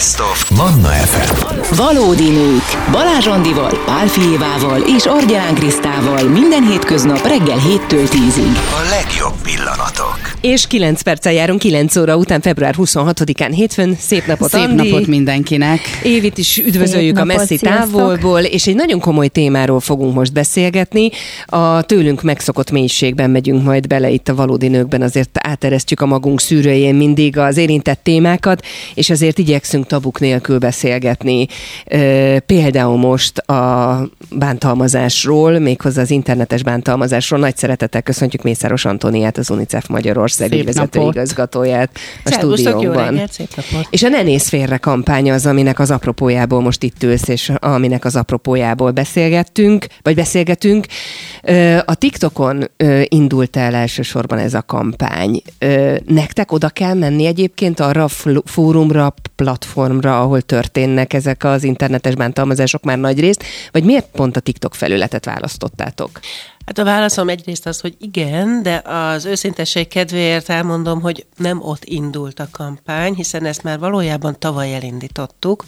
Best of Manna FM. Valódi nők. Balázs Andival, Pál Fijévával és Argyán Krisztával minden hétköznap reggel 7-től 10-ig. A legjobb pillanatok. És 9 perccel járunk 9 óra után, február 26-án hétfőn. Szép napot, Szép Andi. napot mindenkinek. Évit is üdvözöljük Szép a messzi sziasztok. távolból, és egy nagyon komoly témáról fogunk most beszélgetni. A tőlünk megszokott mélységben megyünk majd bele itt a valódi nőkben, azért áteresztjük a magunk szűrőjén mindig az érintett témákat, és azért igyekszünk tabuk nélkül beszélgetni. Például most a bántalmazásról, méghozzá az internetes bántalmazásról. Nagy szeretettel köszöntjük Mészáros Antoniát, az UNICEF Magyarország ügyvezető igazgatóját a Szervusztok, jó stúdióban. reggelt, szép napot. És a Ne Nézz Félre kampány az, aminek az apropójából most itt ülsz, és aminek az apropójából beszélgettünk, vagy beszélgetünk. A TikTokon indult el elsősorban ez a kampány. Nektek oda kell menni egyébként arra a fórumra, platformra, ahol történnek ezek az internetes bántalmazások már nagy részt, vagy miért pont a TikTok felületet választottátok? Hát a válaszom egyrészt az, hogy igen, de az őszintesség kedvéért elmondom, hogy nem ott indult a kampány, hiszen ezt már valójában tavaly elindítottuk,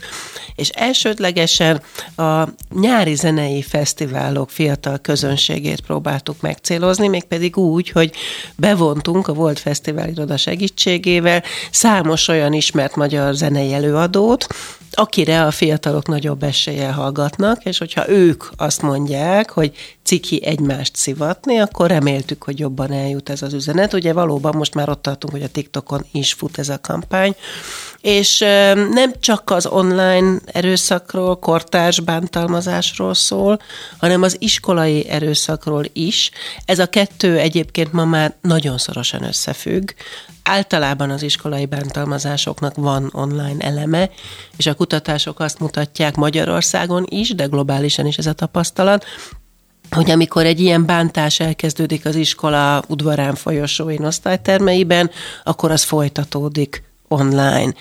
és elsődlegesen a nyári zenei fesztiválok fiatal közönségét próbáltuk megcélozni, mégpedig úgy, hogy bevontunk a Volt Fesztivál iroda segítségével számos olyan ismert magyar zenei előadót, akire a fiatalok nagyobb eséllyel hallgatnak, és hogyha ők azt mondják, hogy ciki egymást szivatni, akkor reméltük, hogy jobban eljut ez az üzenet. Ugye valóban most már ott tartunk, hogy a TikTokon is fut ez a kampány, és nem csak az online erőszakról, kortárs bántalmazásról szól, hanem az iskolai erőszakról is. Ez a kettő egyébként ma már nagyon szorosan összefügg. Általában az iskolai bántalmazásoknak van online eleme, és a kutatások azt mutatják Magyarországon is, de globálisan is ez a tapasztalat, hogy amikor egy ilyen bántás elkezdődik az iskola udvarán folyosóin osztálytermeiben, akkor az folytatódik online.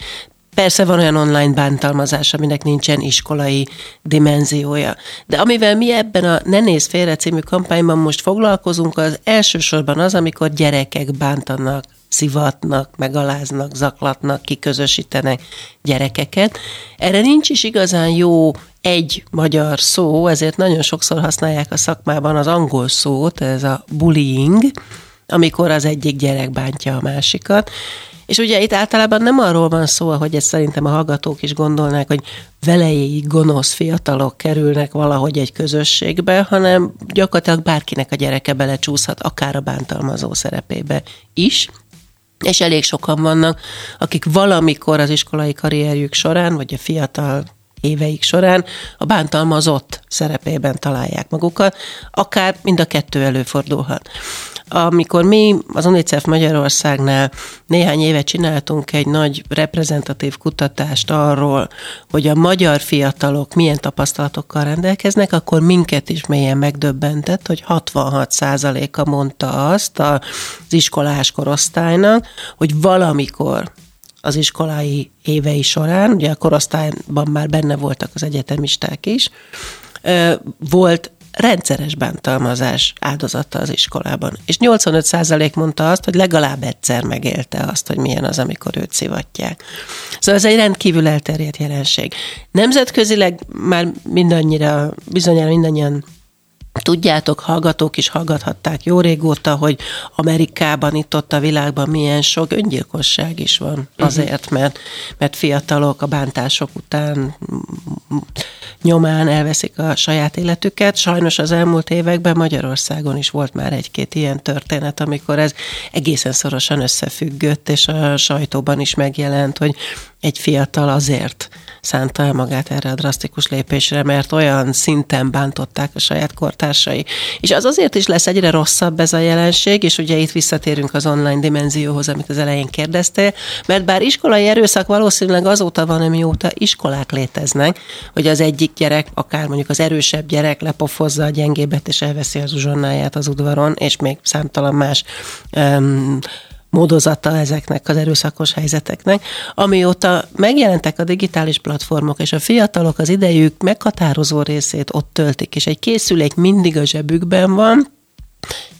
Persze van olyan online bántalmazás, aminek nincsen iskolai dimenziója. De amivel mi ebben a Ne Nézz Félre című kampányban most foglalkozunk, az elsősorban az, amikor gyerekek bántanak, szivatnak, megaláznak, zaklatnak, kiközösítenek gyerekeket. Erre nincs is igazán jó egy magyar szó, ezért nagyon sokszor használják a szakmában az angol szót, ez a bullying, amikor az egyik gyerek bántja a másikat. És ugye itt általában nem arról van szó, hogy ezt szerintem a hallgatók is gondolnák, hogy velejéig gonosz fiatalok kerülnek valahogy egy közösségbe, hanem gyakorlatilag bárkinek a gyereke belecsúszhat, akár a bántalmazó szerepébe is. És elég sokan vannak, akik valamikor az iskolai karrierjük során, vagy a fiatal éveik során a bántalmazott szerepében találják magukat, akár mind a kettő előfordulhat. Amikor mi az UNICEF Magyarországnál néhány éve csináltunk egy nagy reprezentatív kutatást arról, hogy a magyar fiatalok milyen tapasztalatokkal rendelkeznek, akkor minket is mélyen megdöbbentett, hogy 66%-a mondta azt az iskolás korosztálynak, hogy valamikor az iskolai évei során, ugye a korosztályban már benne voltak az egyetemisták is, volt rendszeres bántalmazás áldozata az iskolában. És 85% mondta azt, hogy legalább egyszer megélte azt, hogy milyen az, amikor őt szivatják. Szóval ez egy rendkívül elterjedt jelenség. Nemzetközileg már mindennyire, bizonyára mindannyian Tudjátok, hallgatók is hallgathatták jó régóta, hogy Amerikában, itt ott a világban milyen sok öngyilkosság is van azért, mert, mert fiatalok a bántások után nyomán elveszik a saját életüket. Sajnos az elmúlt években Magyarországon is volt már egy-két ilyen történet, amikor ez egészen szorosan összefüggött, és a sajtóban is megjelent, hogy egy fiatal azért szánta el magát erre a drasztikus lépésre, mert olyan szinten bántották a saját kortársai. És az azért is lesz egyre rosszabb ez a jelenség, és ugye itt visszatérünk az online dimenzióhoz, amit az elején kérdeztél, mert bár iskolai erőszak valószínűleg azóta van, amióta iskolák léteznek, hogy az egyik gyerek, akár mondjuk az erősebb gyerek lepofozza a gyengébet, és elveszi az uzsonnáját az udvaron, és még számtalan más um, módozata ezeknek az erőszakos helyzeteknek. Amióta megjelentek a digitális platformok, és a fiatalok az idejük meghatározó részét ott töltik, és egy készülék mindig a zsebükben van,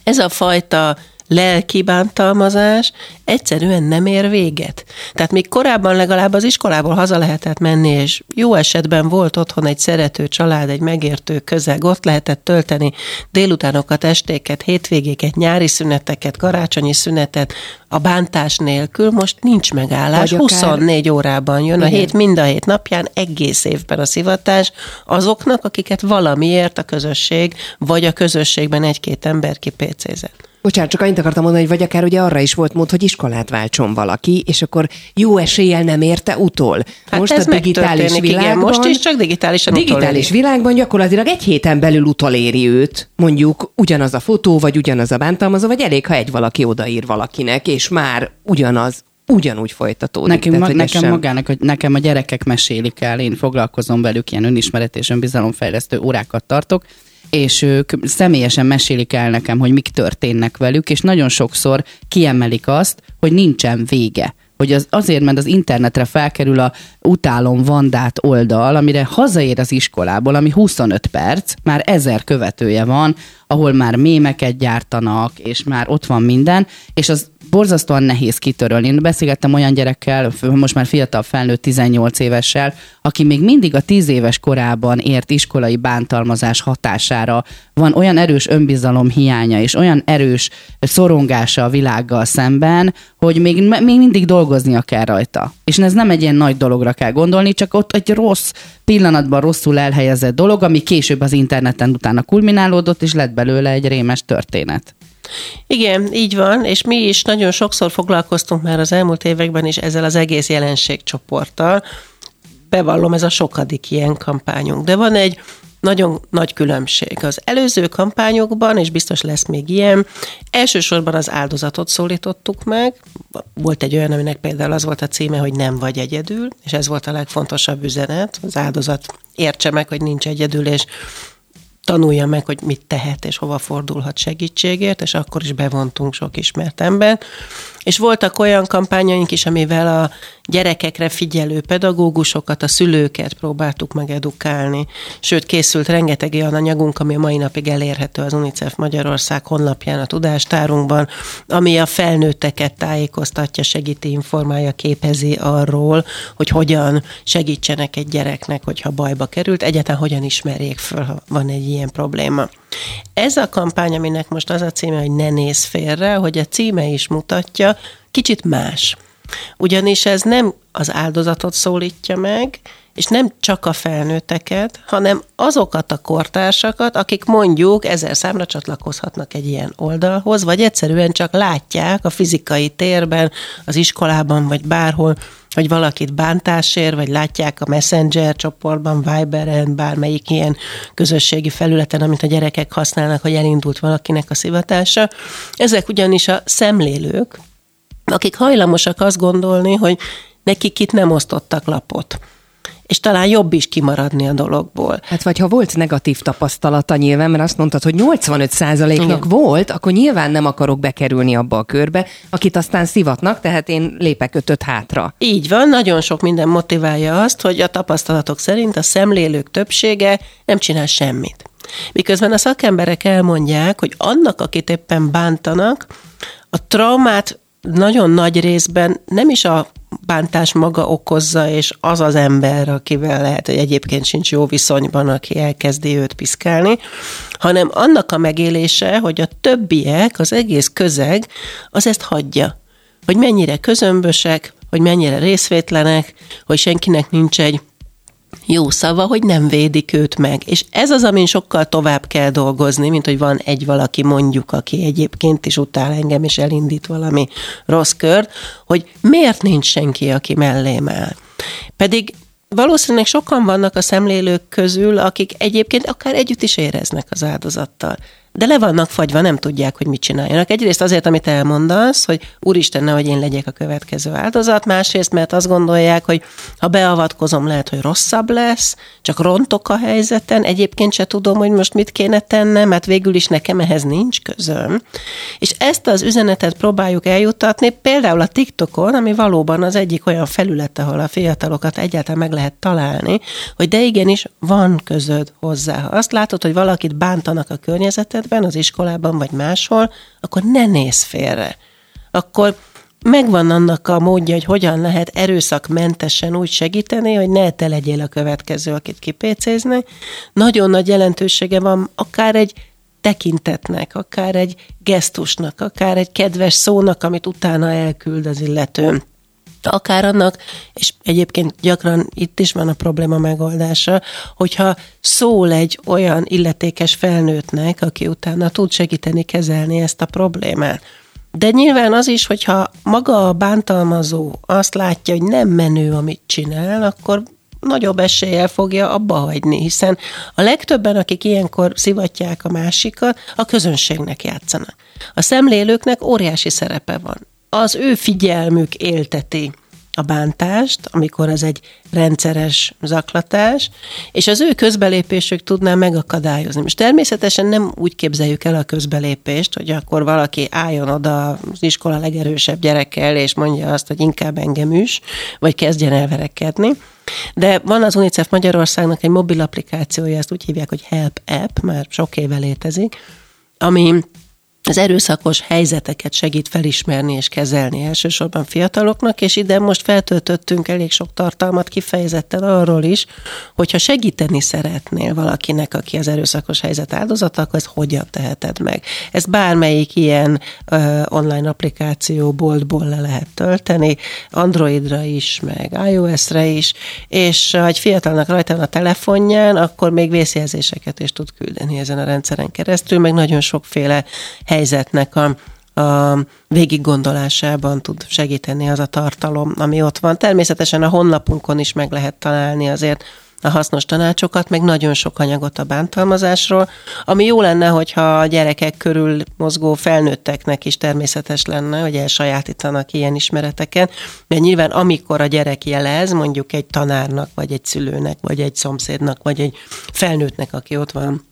ez a fajta lelki bántalmazás egyszerűen nem ér véget. Tehát még korábban legalább az iskolából haza lehetett menni, és jó esetben volt otthon egy szerető család, egy megértő közeg, ott lehetett tölteni délutánokat, estéket, hétvégéket, nyári szüneteket, karácsonyi szünetet, a bántás nélkül most nincs megállás. Akár- 24 órában jön a Igen. hét, mind a hét napján, egész évben a szivatás azoknak, akiket valamiért a közösség, vagy a közösségben egy-két ember kipécézett. Bocsánat, csak annyit akartam mondani, hogy vagy akár ugye arra is volt mód, hogy iskolát váltson valaki, és akkor jó eséllyel nem érte utol. Hát ez megtörténik, igen, most is csak digitálisan digitális utoléri. világban gyakorlatilag egy héten belül utoléri őt, mondjuk ugyanaz a fotó, vagy ugyanaz a bántalmazó, vagy elég, ha egy valaki odaír valakinek, és már ugyanaz, ugyanúgy folytatódik. Nekünk, Tehát, ma, nekem sem- magának, hogy nekem a gyerekek mesélik el, én foglalkozom velük, ilyen önismeret és önbizalomfejlesztő órákat tartok, és ők személyesen mesélik el nekem, hogy mik történnek velük, és nagyon sokszor kiemelik azt, hogy nincsen vége. Hogy az, azért, mert az internetre felkerül a utálom vandát oldal, amire hazaér az iskolából, ami 25 perc, már ezer követője van, ahol már mémeket gyártanak, és már ott van minden, és az borzasztóan nehéz kitörölni. Én beszélgettem olyan gyerekkel, most már fiatal felnőtt 18 évessel, aki még mindig a 10 éves korában ért iskolai bántalmazás hatására van olyan erős önbizalom hiánya, és olyan erős szorongása a világgal szemben, hogy még, még mindig dolgoznia kell rajta. És ez nem egy ilyen nagy dologra kell gondolni, csak ott egy rossz pillanatban rosszul elhelyezett dolog, ami később az interneten utána kulminálódott, és lett belőle egy rémes történet. Igen, így van, és mi is nagyon sokszor foglalkoztunk már az elmúlt években is ezzel az egész jelenségcsoporttal. Bevallom, ez a sokadik ilyen kampányunk. De van egy nagyon nagy különbség. Az előző kampányokban, és biztos lesz még ilyen, elsősorban az áldozatot szólítottuk meg. Volt egy olyan, aminek például az volt a címe, hogy nem vagy egyedül, és ez volt a legfontosabb üzenet. Az áldozat értse meg, hogy nincs egyedül, és tanulja meg, hogy mit tehet és hova fordulhat segítségért, és akkor is bevontunk sok ismert embert. És voltak olyan kampányaink is, amivel a gyerekekre figyelő pedagógusokat, a szülőket próbáltuk meg edukálni. Sőt, készült rengeteg olyan anyagunk, ami a mai napig elérhető az UNICEF Magyarország honlapján, a tudástárunkban, ami a felnőtteket tájékoztatja, segíti, informálja, képezi arról, hogy hogyan segítsenek egy gyereknek, hogyha bajba került, egyáltalán hogyan ismerjék föl, ha van egy ilyen probléma. Ez a kampány, aminek most az a címe, hogy ne nézz félre, hogy a címe is mutatja, kicsit más. Ugyanis ez nem az áldozatot szólítja meg, és nem csak a felnőtteket, hanem azokat a kortársakat, akik mondjuk ezer számra csatlakozhatnak egy ilyen oldalhoz, vagy egyszerűen csak látják a fizikai térben, az iskolában, vagy bárhol, hogy valakit bántásért, vagy látják a Messenger csoportban, Viberen, bármelyik ilyen közösségi felületen, amit a gyerekek használnak, hogy elindult valakinek a szivatása. Ezek ugyanis a szemlélők, akik hajlamosak azt gondolni, hogy nekik itt nem osztottak lapot. És talán jobb is kimaradni a dologból. Hát vagy ha volt negatív tapasztalata nyilván, mert azt mondtad, hogy 85%-nak Igen. volt, akkor nyilván nem akarok bekerülni abba a körbe, akit aztán szivatnak, tehát én lépek ötöt hátra. Így van, nagyon sok minden motiválja azt, hogy a tapasztalatok szerint a szemlélők többsége nem csinál semmit. Miközben a szakemberek elmondják, hogy annak, akit éppen bántanak, a traumát nagyon nagy részben nem is a bántás maga okozza, és az az ember, akivel lehet, hogy egyébként sincs jó viszonyban, aki elkezdi őt piszkálni, hanem annak a megélése, hogy a többiek, az egész közeg, az ezt hagyja. Hogy mennyire közömbösek, hogy mennyire részvétlenek, hogy senkinek nincs egy jó szava, hogy nem védik őt meg. És ez az, amin sokkal tovább kell dolgozni, mint hogy van egy valaki mondjuk, aki egyébként is utál engem, és elindít valami rossz kört, hogy miért nincs senki, aki mellém áll. Pedig valószínűleg sokan vannak a szemlélők közül, akik egyébként akár együtt is éreznek az áldozattal. De le vannak fagyva, nem tudják, hogy mit csináljanak. Egyrészt azért, amit elmondasz, hogy úristen, nehogy én legyek a következő áldozat, másrészt, mert azt gondolják, hogy ha beavatkozom, lehet, hogy rosszabb lesz, csak rontok a helyzeten, egyébként se tudom, hogy most mit kéne tennem, mert végül is nekem ehhez nincs közöm. És ezt az üzenetet próbáljuk eljuttatni, például a TikTokon, ami valóban az egyik olyan felület, ahol a fiatalokat egyáltalán meg lehet találni, hogy de igenis van közöd hozzá. Ha azt látod, hogy valakit bántanak a környezetedben, helyzetben, az iskolában vagy máshol, akkor ne néz félre. Akkor megvan annak a módja, hogy hogyan lehet erőszakmentesen úgy segíteni, hogy ne te legyél a következő, akit kipécézni. Nagyon nagy jelentősége van akár egy tekintetnek, akár egy gesztusnak, akár egy kedves szónak, amit utána elküld az illető akár annak, és egyébként gyakran itt is van a probléma megoldása, hogyha szól egy olyan illetékes felnőttnek, aki utána tud segíteni kezelni ezt a problémát. De nyilván az is, hogyha maga a bántalmazó azt látja, hogy nem menő, amit csinál, akkor nagyobb eséllyel fogja abba hagyni, hiszen a legtöbben, akik ilyenkor szivatják a másikat, a közönségnek játszanak. A szemlélőknek óriási szerepe van. Az ő figyelmük élteti a bántást, amikor az egy rendszeres zaklatás, és az ő közbelépésük tudná megakadályozni. Most természetesen nem úgy képzeljük el a közbelépést, hogy akkor valaki álljon oda az iskola legerősebb gyerekkel, és mondja azt, hogy inkább engem is, vagy kezdjen elverekedni. De van az UNICEF Magyarországnak egy mobil applikációja, ezt úgy hívják, hogy Help App, már sok éve létezik, ami az erőszakos helyzeteket segít felismerni és kezelni elsősorban fiataloknak, és ide most feltöltöttünk elég sok tartalmat kifejezetten arról is, hogyha segíteni szeretnél valakinek, aki az erőszakos helyzet áldozata, akkor ezt hogyan teheted meg. Ezt bármelyik ilyen uh, online applikáció boltból le lehet tölteni, Androidra is, meg iOS-re is, és ha egy fiatalnak rajta van a telefonján, akkor még vészjelzéseket is tud küldeni ezen a rendszeren keresztül, meg nagyon sokféle helyzetnek a, a végig gondolásában tud segíteni az a tartalom, ami ott van. Természetesen a honlapunkon is meg lehet találni azért a hasznos tanácsokat, meg nagyon sok anyagot a bántalmazásról, ami jó lenne, hogyha a gyerekek körül mozgó felnőtteknek is természetes lenne, hogy elsajátítanak ilyen ismereteket, mert nyilván amikor a gyerek jelez, mondjuk egy tanárnak, vagy egy szülőnek, vagy egy szomszédnak, vagy egy felnőttnek, aki ott van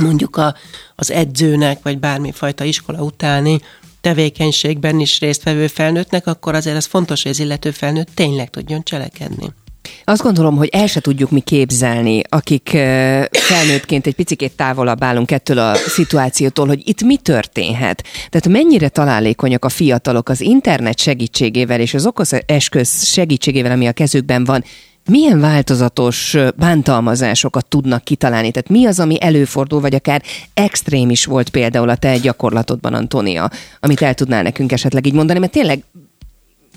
mondjuk a, az edzőnek, vagy bármifajta iskola utáni tevékenységben is résztvevő felnőttnek, akkor azért ez fontos, hogy az illető felnőtt tényleg tudjon cselekedni. Azt gondolom, hogy el se tudjuk mi képzelni, akik felnőttként egy picit távolabb állunk ettől a szituációtól, hogy itt mi történhet. Tehát mennyire találékonyak a fiatalok az internet segítségével és az okos eszköz segítségével, ami a kezükben van, milyen változatos bántalmazásokat tudnak kitalálni? Tehát mi az, ami előfordul, vagy akár extrém is volt például a te gyakorlatodban, Antonia, amit el tudnál nekünk esetleg így mondani, mert tényleg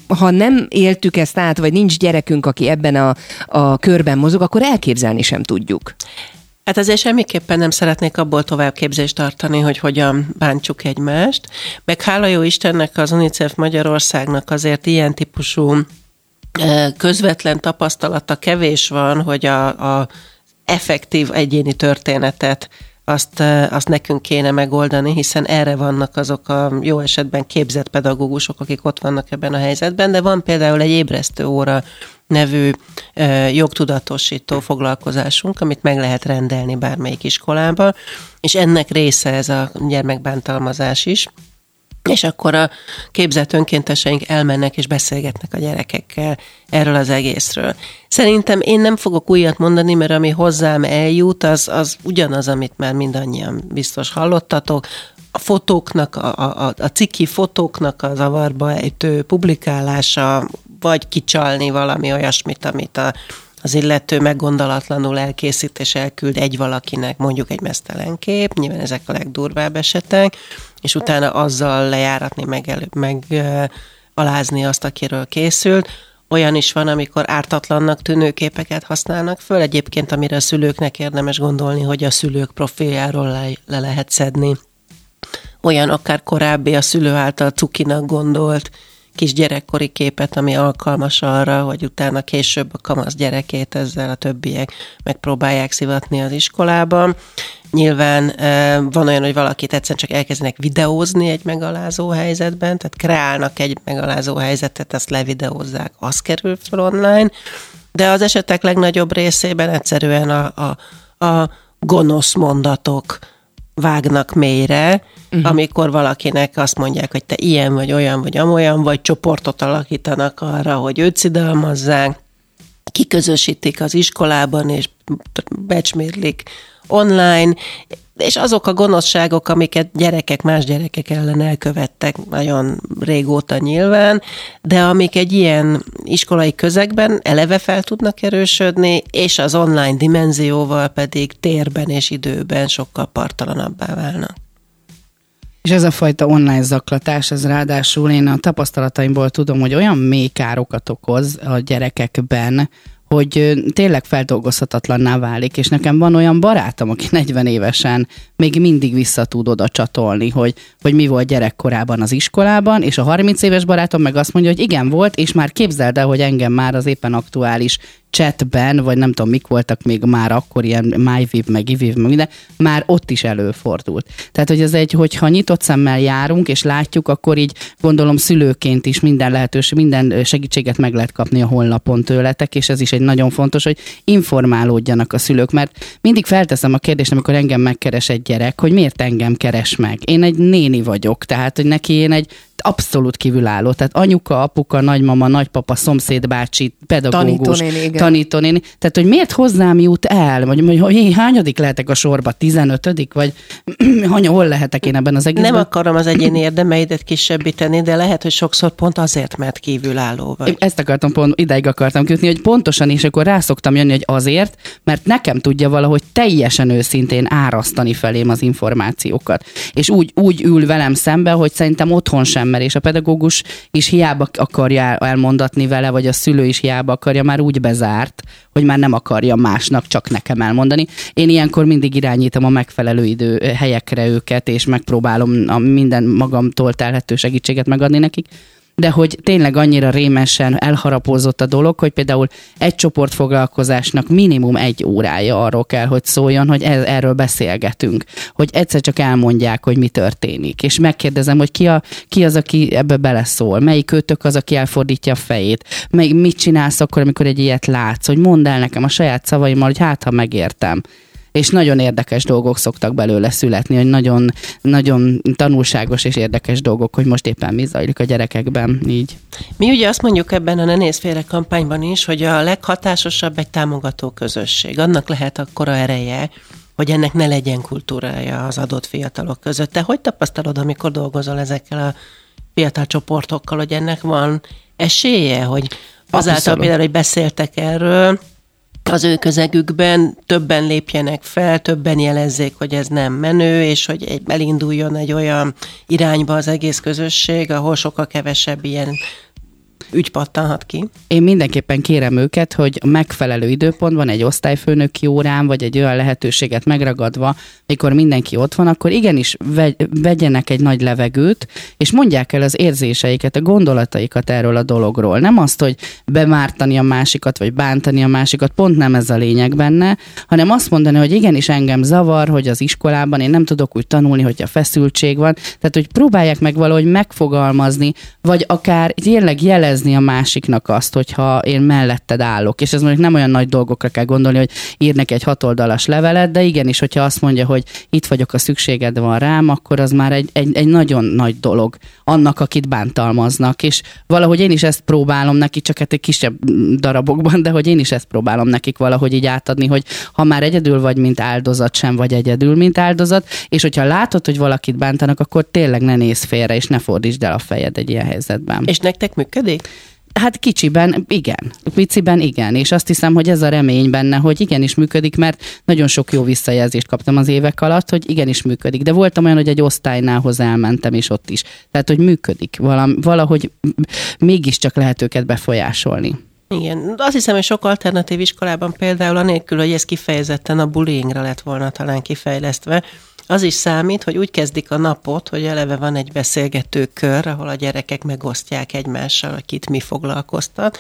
ha nem éltük ezt át, vagy nincs gyerekünk, aki ebben a, a körben mozog, akkor elképzelni sem tudjuk. Hát azért semmiképpen nem szeretnék abból tovább képzést tartani, hogy hogyan bántsuk egymást. Meg hála jó Istennek az UNICEF Magyarországnak azért ilyen típusú közvetlen tapasztalata kevés van, hogy a, a effektív egyéni történetet azt, azt nekünk kéne megoldani, hiszen erre vannak azok a jó esetben képzett pedagógusok, akik ott vannak ebben a helyzetben, de van például egy ébresztő óra nevű jogtudatosító foglalkozásunk, amit meg lehet rendelni bármelyik iskolában, és ennek része ez a gyermekbántalmazás is és akkor a képzett önkénteseink elmennek és beszélgetnek a gyerekekkel erről az egészről. Szerintem én nem fogok újat mondani, mert ami hozzám eljut, az, az ugyanaz, amit már mindannyian biztos hallottatok. A fotóknak, a, a, a ciki fotóknak a zavarba ejtő publikálása, vagy kicsalni valami olyasmit, amit a az illető meggondolatlanul elkészít és elküld egy valakinek mondjuk egy mesztelen kép, nyilván ezek a legdurvább esetek, és utána azzal lejáratni, meg, elő, meg alázni azt, akiről készült. Olyan is van, amikor ártatlannak tűnő képeket használnak föl, egyébként amire a szülőknek érdemes gondolni, hogy a szülők profiljáról le, le lehet szedni. Olyan akár korábbi a szülő által cukinak gondolt kis gyerekkori képet, ami alkalmas arra, hogy utána később a kamasz gyerekét ezzel a többiek megpróbálják szivatni az iskolában. Nyilván van olyan, hogy valakit egyszerűen csak elkezdenek videózni egy megalázó helyzetben, tehát kreálnak egy megalázó helyzetet, ezt levideózzák, az kerül fel online, de az esetek legnagyobb részében egyszerűen a, a, a gonosz mondatok vágnak mélyre, uh-huh. amikor valakinek azt mondják, hogy te ilyen vagy olyan vagy amolyan, vagy csoportot alakítanak arra, hogy őt szidalmazzák, kiközösítik az iskolában, és becsmérlik online. és azok a gonoszságok, amiket gyerekek más gyerekek ellen elkövettek nagyon régóta nyilván, de amik egy ilyen iskolai közegben eleve fel tudnak erősödni, és az online dimenzióval pedig térben és időben sokkal partalanabbá válnak. És ez a fajta online zaklatás, ez ráadásul én a tapasztalataimból tudom, hogy olyan mély károkat okoz a gyerekekben, hogy tényleg feldolgozhatatlanná válik, és nekem van olyan barátom, aki 40 évesen még mindig vissza tud oda csatolni, hogy, hogy mi volt gyerekkorában az iskolában, és a 30 éves barátom meg azt mondja, hogy igen, volt, és már képzeld el, hogy engem már az éppen aktuális chatben, vagy nem tudom, mik voltak még már akkor ilyen MyViv, meg IViv, meg minden, már ott is előfordult. Tehát, hogy ez egy, hogyha nyitott szemmel járunk, és látjuk, akkor így gondolom szülőként is minden lehetőség, minden segítséget meg lehet kapni a honlapon tőletek, és ez is egy nagyon fontos, hogy informálódjanak a szülők, mert mindig felteszem a kérdést, amikor engem megkeres egy gyerek, hogy miért engem keres meg. Én egy néni vagyok, tehát, hogy neki én egy abszolút kívülálló. Tehát anyuka, apuka, nagymama, nagypapa, szomszédbácsi, pedagógus, Tanítónéni. Tehát, hogy miért hozzám jut el? Vagy hogy, hogy én hányadik lehetek a sorba? 15 Vagy hanya, hol lehetek én ebben az egészben? Nem akarom az egyéni érdemeidet kisebbíteni, de lehet, hogy sokszor pont azért, mert kívülálló vagy. Én Ezt akartam pont, ideig akartam kötni, hogy pontosan, és akkor rá szoktam jönni, hogy azért, mert nekem tudja valahogy teljesen őszintén árasztani felém az információkat. És úgy, úgy ül velem szembe, hogy szerintem otthon sem mer, és a pedagógus is hiába akarja elmondatni vele, vagy a szülő is hiába akarja, már úgy bezárt, hogy már nem akarja másnak, csak nekem elmondani. Én ilyenkor mindig irányítom a megfelelő idő helyekre őket, és megpróbálom a minden magamtól telhető segítséget megadni nekik de hogy tényleg annyira rémesen elharapózott a dolog, hogy például egy csoportfoglalkozásnak minimum egy órája arról kell, hogy szóljon, hogy ez, erről beszélgetünk, hogy egyszer csak elmondják, hogy mi történik, és megkérdezem, hogy ki, a, ki az, aki ebbe beleszól, melyik őtök az, aki elfordítja a fejét, mely, mit csinálsz akkor, amikor egy ilyet látsz, hogy mondd el nekem a saját szavaimmal, hogy hát, ha megértem és nagyon érdekes dolgok szoktak belőle születni, hogy nagyon, nagyon tanulságos és érdekes dolgok, hogy most éppen mi zajlik a gyerekekben így. Mi ugye azt mondjuk ebben a Ne nézz félre kampányban is, hogy a leghatásosabb egy támogató közösség. Annak lehet akkora ereje, hogy ennek ne legyen kultúrája az adott fiatalok között. Te hogy tapasztalod, amikor dolgozol ezekkel a fiatal csoportokkal, hogy ennek van esélye, hogy azáltal Abszolút. például, hogy beszéltek erről, az ő közegükben többen lépjenek fel, többen jelezzék, hogy ez nem menő, és hogy egy, elinduljon egy olyan irányba az egész közösség, ahol sokkal kevesebb ilyen ügy pattanhat ki. Én mindenképpen kérem őket, hogy megfelelő időpontban egy osztályfőnöki órán, vagy egy olyan lehetőséget megragadva, mikor mindenki ott van, akkor igenis vegy, vegyenek egy nagy levegőt, és mondják el az érzéseiket, a gondolataikat erről a dologról. Nem azt, hogy bemártani a másikat, vagy bántani a másikat, pont nem ez a lényeg benne, hanem azt mondani, hogy igenis engem zavar, hogy az iskolában én nem tudok úgy tanulni, hogy a feszültség van. Tehát, hogy próbálják meg valahogy megfogalmazni, vagy akár tényleg jelezni a másiknak azt, hogyha én melletted állok. És ez mondjuk nem olyan nagy dolgokra kell gondolni, hogy ír neki egy hatoldalas levelet, de igenis, hogyha azt mondja, hogy itt vagyok, a szükséged van rám, akkor az már egy, egy, egy nagyon nagy dolog annak, akit bántalmaznak. És valahogy én is ezt próbálom neki, csak hát egy kisebb darabokban, de hogy én is ezt próbálom nekik valahogy így átadni, hogy ha már egyedül vagy, mint áldozat, sem vagy egyedül, mint áldozat, és hogyha látod, hogy valakit bántanak, akkor tényleg ne nézz félre, és ne fordítsd el a fejed egy ilyen helyzetben. És nektek működik? Hát kicsiben igen, piciben igen, és azt hiszem, hogy ez a remény benne, hogy igenis működik, mert nagyon sok jó visszajelzést kaptam az évek alatt, hogy igenis működik. De voltam olyan, hogy egy osztálynához elmentem, és ott is. Tehát, hogy működik, Valam, valahogy mégiscsak lehet őket befolyásolni. Igen, azt hiszem, hogy sok alternatív iskolában például anélkül, hogy ez kifejezetten a bullyingra lett volna talán kifejlesztve, az is számít, hogy úgy kezdik a napot, hogy eleve van egy beszélgető kör, ahol a gyerekek megosztják egymással, hogy kit mi foglalkoztat,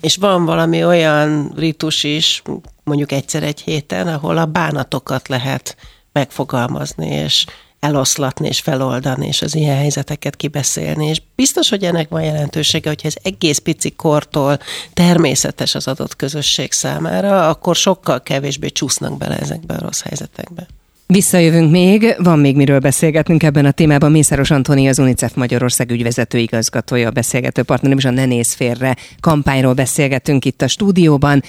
és van valami olyan ritus is, mondjuk egyszer egy héten, ahol a bánatokat lehet megfogalmazni, és eloszlatni, és feloldani, és az ilyen helyzeteket kibeszélni. És biztos, hogy ennek van jelentősége, hogyha ez egész pici kortól természetes az adott közösség számára, akkor sokkal kevésbé csúsznak bele ezekbe a rossz helyzetekbe. Visszajövünk még, van még miről beszélgetnünk ebben a témában. Mészáros Antoni, az UNICEF Magyarország ügyvezető igazgatója, a beszélgető partnerem, és a Ne nézz félre kampányról beszélgetünk itt a stúdióban.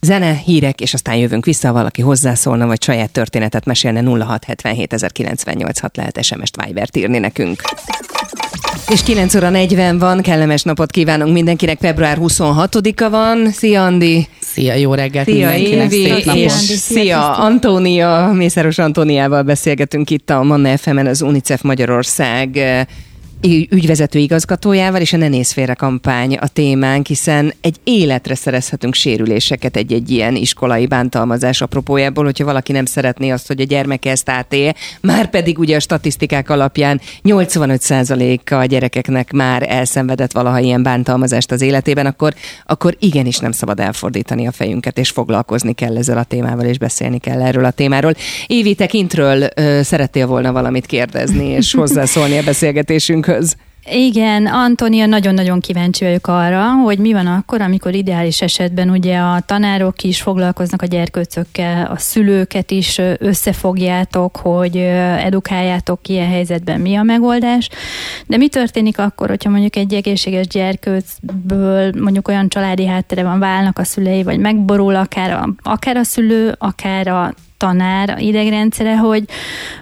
Zene, hírek, és aztán jövünk vissza, valaki hozzászólna, vagy saját történetet mesélne 0677 lehet SMS-t Vibert írni nekünk. És 9 óra 40 van, kellemes napot kívánunk mindenkinek, február 26-a van. Szia Andi! Szia, jó reggelt Szia mindenkinek, Évi, és szia Antónia, Mészáros Antóniával beszélgetünk itt a Manna fm az UNICEF Magyarország eh, ügyvezető igazgatójával, és a Ne Nézz Félre kampány a témánk, hiszen egy életre szerezhetünk sérüléseket egy-egy ilyen iskolai bántalmazás apropójából, hogyha valaki nem szeretné azt, hogy a gyermeke ezt átélje, már pedig ugye a statisztikák alapján 85%-a a gyerekeknek már elszenvedett valaha ilyen bántalmazást az életében, akkor, akkor igenis nem szabad elfordítani a fejünket, és foglalkozni kell ezzel a témával, és beszélni kell erről a témáról. Évi, te kintről ö, szerettél volna valamit kérdezni, és hozzászólni a beszélgetésünkhöz. Igen, Antonia, nagyon-nagyon kíváncsi vagyok arra, hogy mi van akkor, amikor ideális esetben ugye a tanárok is foglalkoznak a gyerkőcökkel, a szülőket is összefogjátok, hogy edukáljátok ilyen helyzetben mi a megoldás. De mi történik akkor, hogyha mondjuk egy egészséges gyerkőcből mondjuk olyan családi háttere van, válnak a szülei, vagy megborul akár a, akár a szülő, akár a tanár idegrendszere, hogy,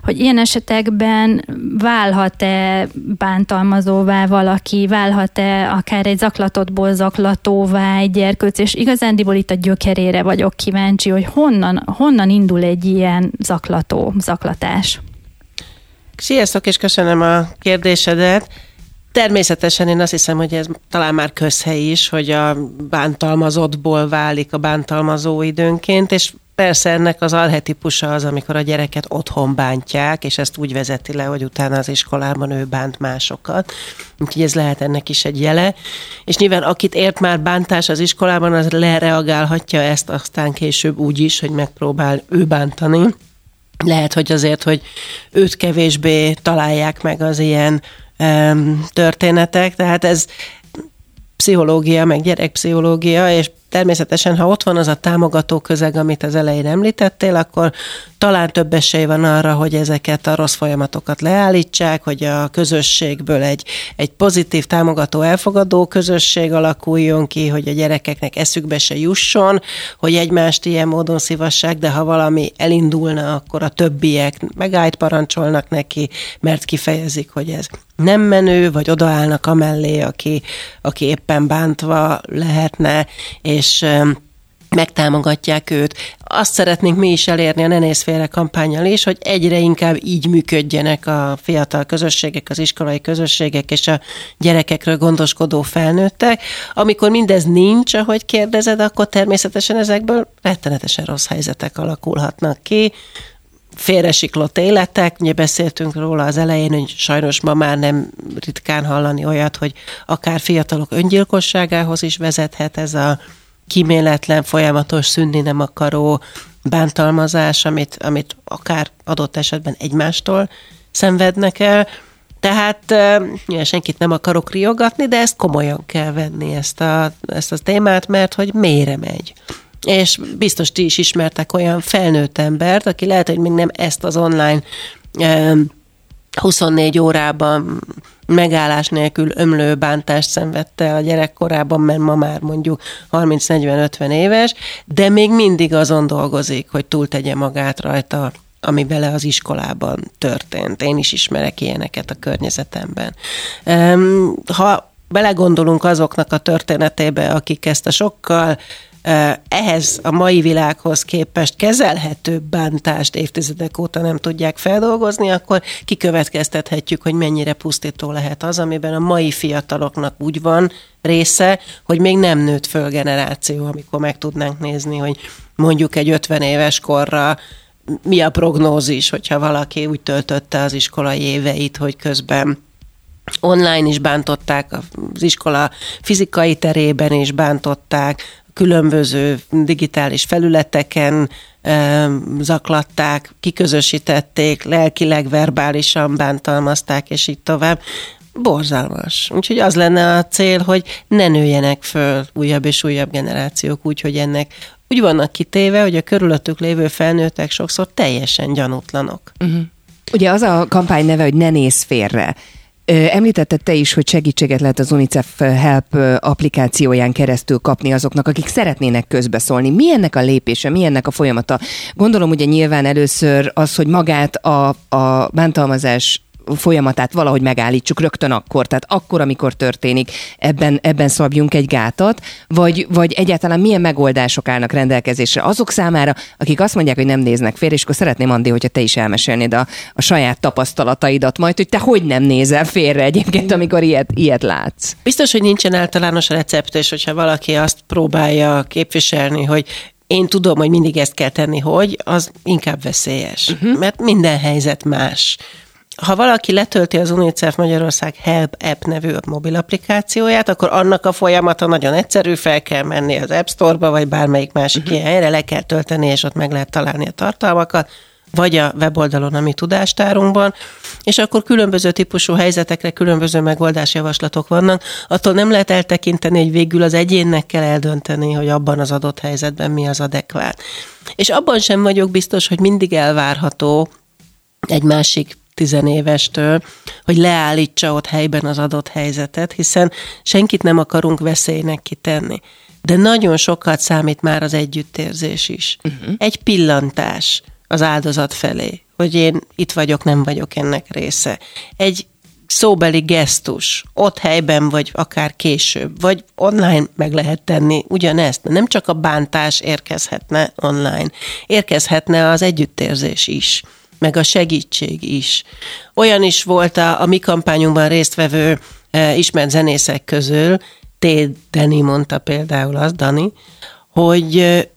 hogy ilyen esetekben válhat-e bántalmazóvá valaki, válhat-e akár egy zaklatottból zaklatóvá egy gyerkőc, és igazándiból itt a gyökerére vagyok kíváncsi, hogy honnan, honnan indul egy ilyen zaklató, zaklatás. Sziasztok, és köszönöm a kérdésedet. Természetesen én azt hiszem, hogy ez talán már közhely is, hogy a bántalmazottból válik a bántalmazó időnként, és persze ennek az arhetipusa az, amikor a gyereket otthon bántják, és ezt úgy vezeti le, hogy utána az iskolában ő bánt másokat. Úgyhogy ez lehet ennek is egy jele. És nyilván akit ért már bántás az iskolában, az lereagálhatja ezt aztán később úgy is, hogy megpróbál ő bántani. Lehet, hogy azért, hogy őt kevésbé találják meg az ilyen történetek, tehát ez pszichológia, meg gyerekpszichológia, és természetesen, ha ott van az a támogató közeg, amit az elején említettél, akkor talán több esély van arra, hogy ezeket a rossz folyamatokat leállítsák, hogy a közösségből egy, egy pozitív, támogató, elfogadó közösség alakuljon ki, hogy a gyerekeknek eszükbe se jusson, hogy egymást ilyen módon szívassák, de ha valami elindulna, akkor a többiek megállt parancsolnak neki, mert kifejezik, hogy ez nem menő, vagy odaállnak amellé, aki, aki éppen bántva lehetne, és megtámogatják őt. Azt szeretnénk mi is elérni a Ne Nézz Félre kampányal is, hogy egyre inkább így működjenek a fiatal közösségek, az iskolai közösségek és a gyerekekről gondoskodó felnőttek. Amikor mindez nincs, ahogy kérdezed, akkor természetesen ezekből rettenetesen rossz helyzetek alakulhatnak ki, félresiklott életek, ugye beszéltünk róla az elején, hogy sajnos ma már nem ritkán hallani olyat, hogy akár fiatalok öngyilkosságához is vezethet ez a kíméletlen, folyamatos szűnni nem akaró bántalmazás, amit, amit akár adott esetben egymástól szenvednek el. Tehát ja, senkit nem akarok riogatni, de ezt komolyan kell venni, ezt a, ezt a témát, mert hogy mélyre megy. És biztos ti is ismertek olyan felnőtt embert, aki lehet, hogy még nem ezt az online 24 órában megállás nélkül ömlő bántást szenvedte a gyerekkorában, mert ma már mondjuk 30-40-50 éves, de még mindig azon dolgozik, hogy túltegye magát rajta ami vele az iskolában történt. Én is ismerek ilyeneket a környezetemben. Ha belegondolunk azoknak a történetébe, akik ezt a sokkal ehhez a mai világhoz képest kezelhető bántást évtizedek óta nem tudják feldolgozni, akkor kikövetkeztethetjük, hogy mennyire pusztító lehet az, amiben a mai fiataloknak úgy van része, hogy még nem nőtt föl generáció, amikor meg tudnánk nézni, hogy mondjuk egy 50 éves korra mi a prognózis, hogyha valaki úgy töltötte az iskolai éveit, hogy közben online is bántották, az iskola fizikai terében is bántották, különböző digitális felületeken zaklatták, kiközösítették, lelkileg, verbálisan bántalmazták, és így tovább. Borzalmas. Úgyhogy az lenne a cél, hogy ne nőjenek föl újabb és újabb generációk úgy, hogy ennek úgy vannak kitéve, hogy a körülöttük lévő felnőttek sokszor teljesen gyanútlanok. Uh-huh. Ugye az a kampány neve, hogy ne nézz félre. Említetted te is, hogy segítséget lehet az UNICEF Help applikációján keresztül kapni azoknak, akik szeretnének közbeszólni. Mi a lépése, mi a folyamata? Gondolom ugye nyilván először az, hogy magát a, a bántalmazás folyamatát valahogy megállítsuk rögtön akkor, tehát akkor, amikor történik, ebben, ebben szabjunk egy gátat, vagy, vagy egyáltalán milyen megoldások állnak rendelkezésre azok számára, akik azt mondják, hogy nem néznek félre, és akkor szeretném, Andi, hogyha te is elmesélnéd a, a saját tapasztalataidat majd, hogy te hogy nem nézel félre egyébként, amikor ilyet, ilyet látsz. Biztos, hogy nincsen általános recept, és hogyha valaki azt próbálja képviselni, hogy én tudom, hogy mindig ezt kell tenni, hogy, az inkább veszélyes. Uh-huh. Mert minden helyzet más ha valaki letölti az UNICEF Magyarország Help App nevű mobil applikációját, akkor annak a folyamata nagyon egyszerű, fel kell menni az App Store-ba, vagy bármelyik másik uh-huh. ilyen helyre, le kell tölteni, és ott meg lehet találni a tartalmakat, vagy a weboldalon, ami tudástárunkban, és akkor különböző típusú helyzetekre különböző megoldásjavaslatok vannak. Attól nem lehet eltekinteni, hogy végül az egyénnek kell eldönteni, hogy abban az adott helyzetben mi az adekvát. És abban sem vagyok biztos, hogy mindig elvárható egy másik tizenévestől, hogy leállítsa ott helyben az adott helyzetet, hiszen senkit nem akarunk veszélynek kitenni. De nagyon sokat számít már az együttérzés is. Uh-huh. Egy pillantás az áldozat felé, hogy én itt vagyok, nem vagyok ennek része. Egy szóbeli gesztus, ott helyben, vagy akár később, vagy online meg lehet tenni ugyanezt. Nem csak a bántás érkezhetne online, érkezhetne az együttérzés is meg a segítség is. Olyan is volt a, a mi kampányunkban résztvevő e, ismert zenészek közül, T. Dani mondta például az, Dani, hogy e,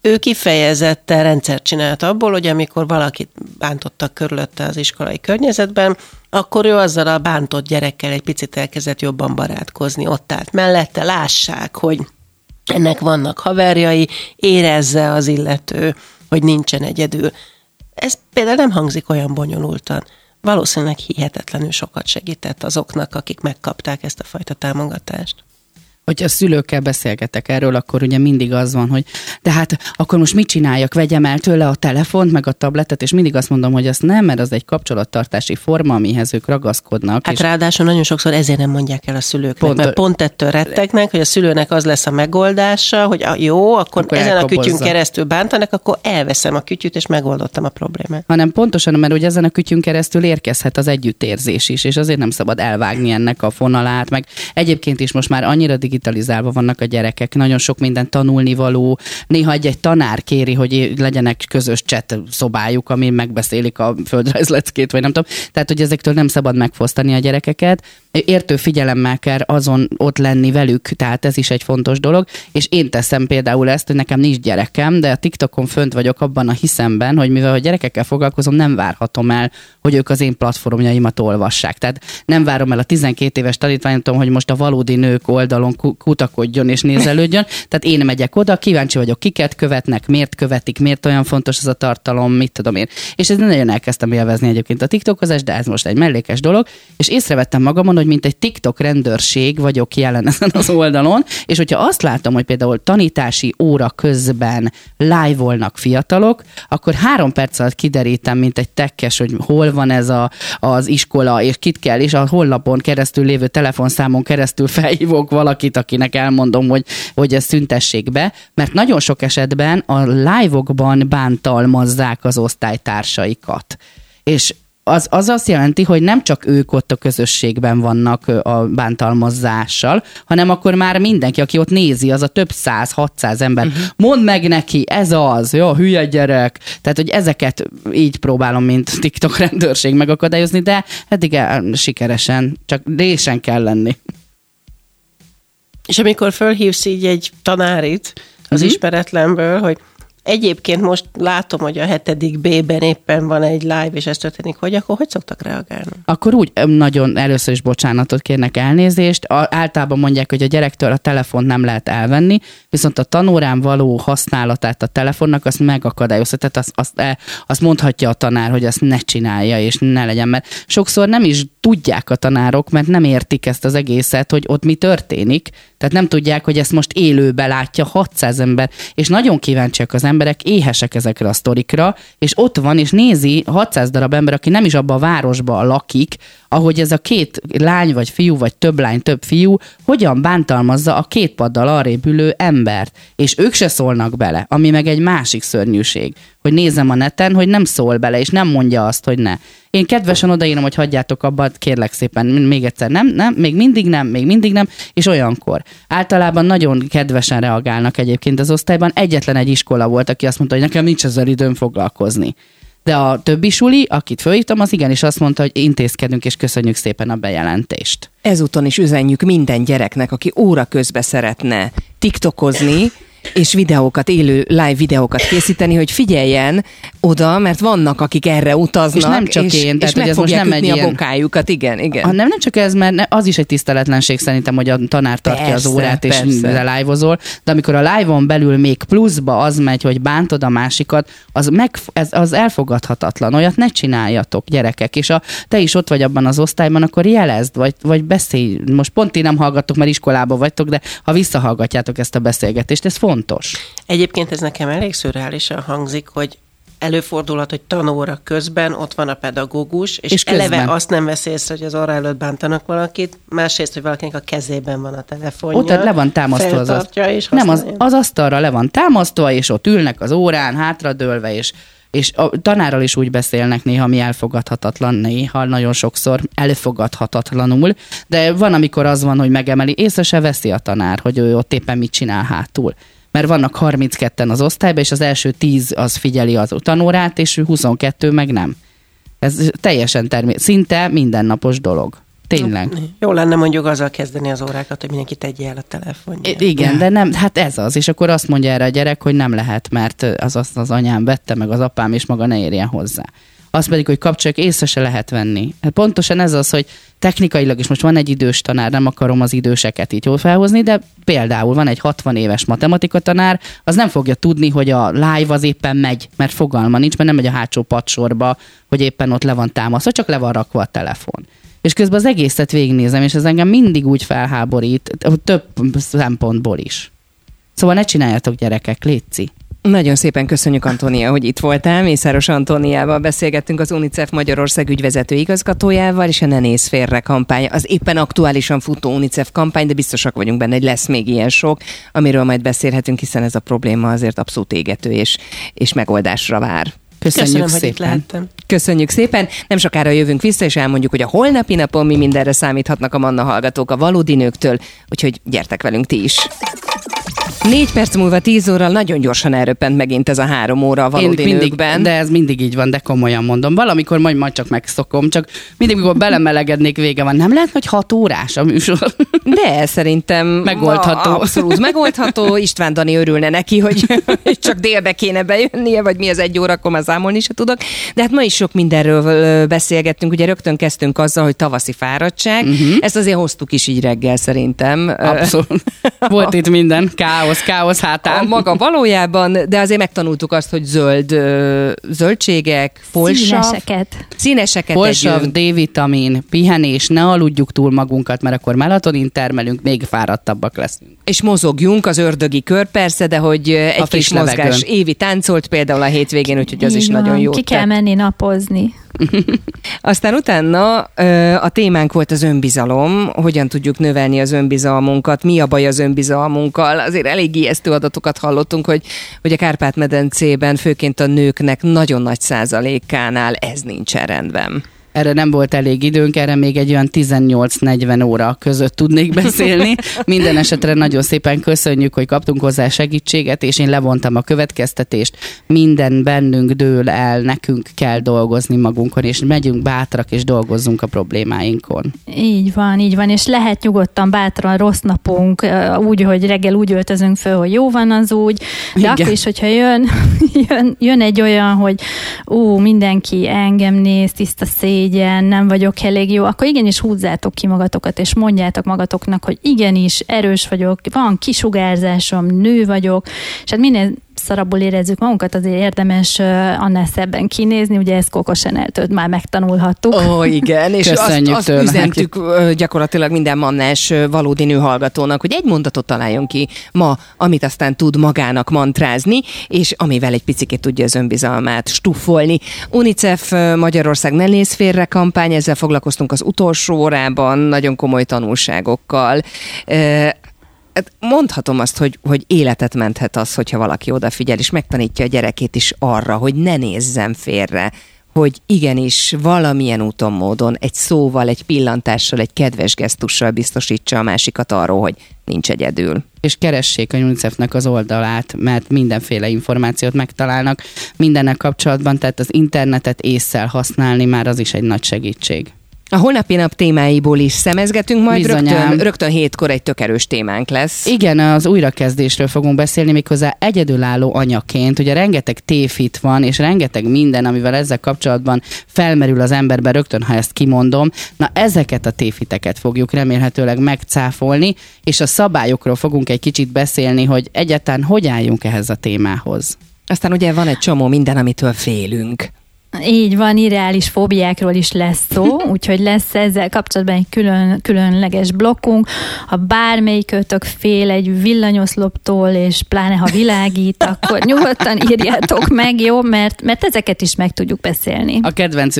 ő kifejezetten rendszert csinált abból, hogy amikor valakit bántottak körülötte az iskolai környezetben, akkor ő azzal a bántott gyerekkel egy picit elkezdett jobban barátkozni, ott állt mellette, lássák, hogy ennek vannak haverjai, érezze az illető, hogy nincsen egyedül. Ez például nem hangzik olyan bonyolultan. Valószínűleg hihetetlenül sokat segített azoknak, akik megkapták ezt a fajta támogatást hogy a szülőkkel beszélgetek erről, akkor ugye mindig az van, hogy de hát akkor most mit csináljak, vegyem el tőle a telefont, meg a tabletet, és mindig azt mondom, hogy azt nem, mert az egy kapcsolattartási forma, amihez ők ragaszkodnak. Hát és ráadásul nagyon sokszor ezért nem mondják el a szülőknek, pont, mert pont ettől rettegnek, hogy a szülőnek az lesz a megoldása, hogy a, jó, akkor, akkor ezen elkobozza. a kütyünk keresztül bántanak, akkor elveszem a kütyüt, és megoldottam a problémát. Hanem pontosan, mert ugye ezen a kütyünk keresztül érkezhet az együttérzés is, és azért nem szabad elvágni ennek a fonalát, meg egyébként is most már annyira digitalizálva vannak a gyerekek, nagyon sok minden tanulnivaló. Néha egy, egy tanár kéri, hogy legyenek közös chat szobájuk, amin megbeszélik a földrajzleckét, vagy nem tudom. Tehát, hogy ezektől nem szabad megfosztani a gyerekeket. Értő figyelemmel kell azon ott lenni velük, tehát ez is egy fontos dolog. És én teszem például ezt, hogy nekem nincs gyerekem, de a TikTokon fönt vagyok abban a hiszemben, hogy mivel a gyerekekkel foglalkozom, nem várhatom el, hogy ők az én platformjaimat olvassák. Tehát nem várom el a 12 éves tanítványom, hogy most a valódi nők oldalon kutakodjon és nézelődjön. Tehát én megyek oda, kíváncsi vagyok, kiket követnek, miért követik, miért olyan fontos ez a tartalom, mit tudom én. És ez nagyon elkezdtem élvezni egyébként a TikTokozás, de ez most egy mellékes dolog, és észrevettem magamon, hogy mint egy TikTok rendőrség vagyok jelen ezen az oldalon, és hogyha azt látom, hogy például tanítási óra közben live-olnak fiatalok, akkor három perc alatt kiderítem, mint egy tekkes, hogy hol van ez a, az iskola, és kit kell, és a honlapon keresztül lévő telefonszámon keresztül felhívok valakit, akinek elmondom, hogy, hogy ezt szüntessék be, mert nagyon sok esetben a live-okban bántalmazzák az osztálytársaikat. És az, az azt jelenti, hogy nem csak ők ott a közösségben vannak a bántalmazással, hanem akkor már mindenki, aki ott nézi, az a több száz, hatszáz ember, uh-huh. mondd meg neki, ez az, jó, hülye gyerek. Tehát, hogy ezeket így próbálom, mint TikTok rendőrség megakadályozni, de eddig el, sikeresen, csak résen kell lenni. És amikor fölhívsz így egy tanárit az uh-huh. ismeretlenből, hogy egyébként most látom, hogy a hetedik B-ben éppen van egy live, és ez történik, hogy akkor hogy szoktak reagálni? Akkor úgy nagyon először is bocsánatot kérnek elnézést. A, általában mondják, hogy a gyerektől a telefont nem lehet elvenni, viszont a tanórán való használatát a telefonnak azt megakadályozza. Tehát azt, azt, e, azt mondhatja a tanár, hogy ezt ne csinálja, és ne legyen, mert sokszor nem is tudják a tanárok, mert nem értik ezt az egészet, hogy ott mi történik. Tehát nem tudják, hogy ezt most élőbe látja 600 ember, és nagyon kíváncsiak az emberek, éhesek ezekre a sztorikra, és ott van, és nézi 600 darab ember, aki nem is abban a városban lakik, ahogy ez a két lány vagy fiú, vagy több lány, több fiú, hogyan bántalmazza a két paddal arrébb ülő embert. És ők se szólnak bele, ami meg egy másik szörnyűség. Hogy nézem a neten, hogy nem szól bele, és nem mondja azt, hogy ne. Én kedvesen odaírom, hogy hagyjátok abba, kérlek szépen, még egyszer nem, nem, még mindig nem, még mindig nem, és olyankor. Általában nagyon kedvesen reagálnak egyébként az osztályban. Egyetlen egy iskola volt, aki azt mondta, hogy nekem nincs ezzel időm foglalkozni. De a többi suli, akit fölhívtam, az igenis azt mondta, hogy intézkedünk, és köszönjük szépen a bejelentést. Ezúton is üzenjük minden gyereknek, aki óra közben szeretne tiktokozni, és videókat, élő live videókat készíteni, hogy figyeljen oda, mert vannak, akik erre utaznak, És nem csak és, én, és tehát, meg hogy ez most fogják nem egy ütni a ilyen- bokájukat, igen, igen. Ha nem, nem csak ez, mert ne- az is egy tiszteletlenség szerintem, hogy a tanár tartja Persze, az órát, és persze. de live-ozol, de amikor a live-on belül még pluszba az megy, hogy bántod a másikat, az, meg, ez, az elfogadhatatlan. Olyat ne csináljatok, gyerekek. És ha te is ott vagy abban az osztályban, akkor jelezd, vagy, vagy beszélj. Most pont ti nem hallgattok, mert iskolában vagytok, de ha visszahallgatjátok ezt a beszélgetést, ez fontos. Egyébként ez nekem elég szürreálisan hangzik, hogy előfordulhat, hogy tanóra közben ott van a pedagógus, és, És eleve közben. azt nem veszi észre, hogy az orra előtt bántanak valakit, másrészt, hogy valakinek a kezében van a telefonja. Ott le van támasztva az, feltartja és Nem, az, az asztalra le van támasztva, és ott ülnek az órán, hátradőlve, és és a tanárral is úgy beszélnek néha, mi elfogadhatatlan, néha nagyon sokszor elfogadhatatlanul, de van, amikor az van, hogy megemeli, észre se veszi a tanár, hogy ő ott éppen mit csinál hátul. Mert vannak 32-en az osztályban, és az első 10 az figyeli az tanórát, és 22 meg nem. Ez teljesen természetes, szinte mindennapos dolog. Tényleg. Jó lenne mondjuk azzal kezdeni az órákat, hogy mindenki tegye el a telefonját. Igen, de nem, hát ez az, és akkor azt mondja erre a gyerek, hogy nem lehet, mert az azt az anyám vette, meg az apám, és maga ne érjen hozzá. Az pedig, hogy kapcsolják, észre se lehet venni. Hát pontosan ez az, hogy technikailag is most van egy idős tanár, nem akarom az időseket így jól felhozni, de például van egy 60 éves matematika tanár, az nem fogja tudni, hogy a live az éppen megy, mert fogalma nincs, mert nem megy a hátsó padsorba, hogy éppen ott le van támasztva, csak le van rakva a telefon. És közben az egészet végignézem, és ez engem mindig úgy felháborít, több szempontból is. Szóval ne csináljatok gyerekek, létszi. Nagyon szépen köszönjük, Antónia, hogy itt voltál. Mészáros Antóniával beszélgettünk az UNICEF Magyarország ügyvezető igazgatójával, és a Ne Nézz Félre kampány. Az éppen aktuálisan futó UNICEF kampány, de biztosak vagyunk benne, hogy lesz még ilyen sok, amiről majd beszélhetünk, hiszen ez a probléma azért abszolút égető és, és megoldásra vár. Köszönjük Köszönöm, hogy itt szépen. lehettem. Köszönjük szépen. Nem sokára jövünk vissza, és elmondjuk, hogy a holnapi napon mi mindenre számíthatnak a Manna hallgatók a valódi nőktől, úgyhogy gyertek velünk ti is. Négy perc múlva tíz óra nagyon gyorsan elröppent megint ez a három óra a valódi mindig, nőkben. de ez mindig így van, de komolyan mondom. Valamikor majd, majd csak megszokom, csak mindig, mikor belemelegednék, vége van. Nem lehet, hogy hat órás a műsor? De szerintem Megoldható. a- Abszolút megoldható. István Dani örülne neki, hogy csak délbe kéne bejönnie, vagy mi az egy óra, akkor már számolni se tudok. De hát ma is sok mindenről beszélgettünk. Ugye rögtön kezdtünk azzal, hogy tavaszi fáradtság. Uh-huh. Ezt azért hoztuk is így reggel szerintem. Abszolút. Volt itt minden. Káosz, káosz a hátán. maga valójában, de azért megtanultuk azt, hogy zöld zöldségek, folsav, Színeseket. színeseket Folsav. D-vitamin, pihenés, ne aludjuk túl magunkat, mert akkor melatonin termelünk, még fáradtabbak leszünk. És mozogjunk az ördögi kör, persze, de hogy egy A friss kis mozgás. levegőn. Évi táncolt például a hétvégén, úgyhogy az Így is van. nagyon jó. Ki kell tett. menni napozni. Aztán utána a témánk volt az önbizalom, hogyan tudjuk növelni az önbizalmunkat, mi a baj az önbizalmunkkal. Azért elég ijesztő adatokat hallottunk, hogy, hogy a Kárpát-medencében főként a nőknek nagyon nagy százalékánál ez nincsen rendben. Erre nem volt elég időnk, erre még egy olyan 18-40 óra között tudnék beszélni. Minden esetre nagyon szépen köszönjük, hogy kaptunk hozzá segítséget, és én levontam a következtetést. Minden bennünk dől el, nekünk kell dolgozni magunkon, és megyünk bátrak, és dolgozzunk a problémáinkon. Így van, így van, és lehet nyugodtan, bátran rossz napunk, úgy, hogy reggel úgy öltözünk föl, hogy jó van az úgy, de Igen. akkor is, hogyha jön, jön, jön egy olyan, hogy ú, mindenki engem néz, tiszta szégyen, nem vagyok elég jó, akkor igenis húzzátok ki magatokat, és mondjátok magatoknak, hogy igenis, erős vagyok, van kisugárzásom, nő vagyok, és hát minél szarabul érezzük magunkat, azért érdemes annál szebben kinézni, ugye ezt Coco Chanel-től már megtanulhattuk. Ó, oh, igen, és Köszönjük azt, azt üzentük gyakorlatilag minden mannás valódi nő hallgatónak, hogy egy mondatot találjon ki ma, amit aztán tud magának mantrázni, és amivel egy picit tudja az önbizalmát stuffolni. UNICEF Magyarország ne néz félre kampány, ezzel foglalkoztunk az utolsó órában, nagyon komoly tanulságokkal. Hát mondhatom azt, hogy, hogy életet menthet az, hogyha valaki odafigyel, és megtanítja a gyerekét is arra, hogy ne nézzen félre, hogy igenis valamilyen úton, módon, egy szóval, egy pillantással, egy kedves gesztussal biztosítsa a másikat arról, hogy nincs egyedül. és keressék a UNICEF-nek az oldalát, mert mindenféle információt megtalálnak mindennek kapcsolatban, tehát az internetet észszel használni már az is egy nagy segítség. A holnapi nap témáiból is szemezgetünk, majd Bizonyám. rögtön, rögtön hétkor egy tök erős témánk lesz. Igen, az újrakezdésről fogunk beszélni, méghozzá egyedülálló anyaként. Ugye rengeteg tévhit van, és rengeteg minden, amivel ezzel kapcsolatban felmerül az emberbe rögtön, ha ezt kimondom. Na ezeket a tévhiteket fogjuk remélhetőleg megcáfolni, és a szabályokról fogunk egy kicsit beszélni, hogy egyáltalán hogy álljunk ehhez a témához. Aztán ugye van egy csomó minden, amitől félünk. Így van, irreális fóbiákról is lesz szó, úgyhogy lesz ezzel kapcsolatban egy külön, különleges blokkunk. Ha bármelyikötök fél egy villanyoszloptól, és pláne ha világít, akkor nyugodtan írjátok meg, jó? Mert, mert ezeket is meg tudjuk beszélni. A kedvenc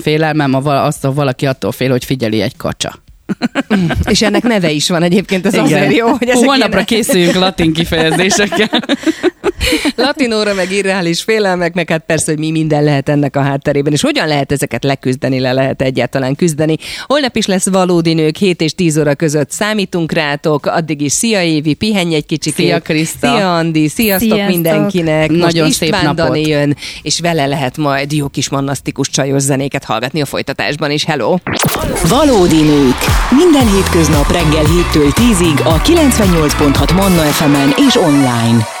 félelmem a, azt, hogy valaki attól fél, hogy figyeli egy kacsa. És ennek neve is van egyébként, ez azért jó, hogy ezek holnapra ilyen készüljünk latin kifejezésekkel. latinóra, meg irreális félelmek, meg hát persze, hogy mi minden lehet ennek a hátterében, és hogyan lehet ezeket leküzdeni, le lehet egyáltalán küzdeni. Holnap is lesz valódi nők, 7 és 10 óra között számítunk rátok, addig is szia Évi, pihenj egy kicsit. Szia, Kriszta. Szia Andi, sziasztok, Sziasztok. mindenkinek. Most Nagyon István szép napot. Dani jön, és vele lehet majd jó kis mannasztikus csajos zenéket hallgatni a folytatásban is. Hello! Valódi nők. Minden hétköznap reggel 7-től 10-ig a 98.6 Manna FM-en és online.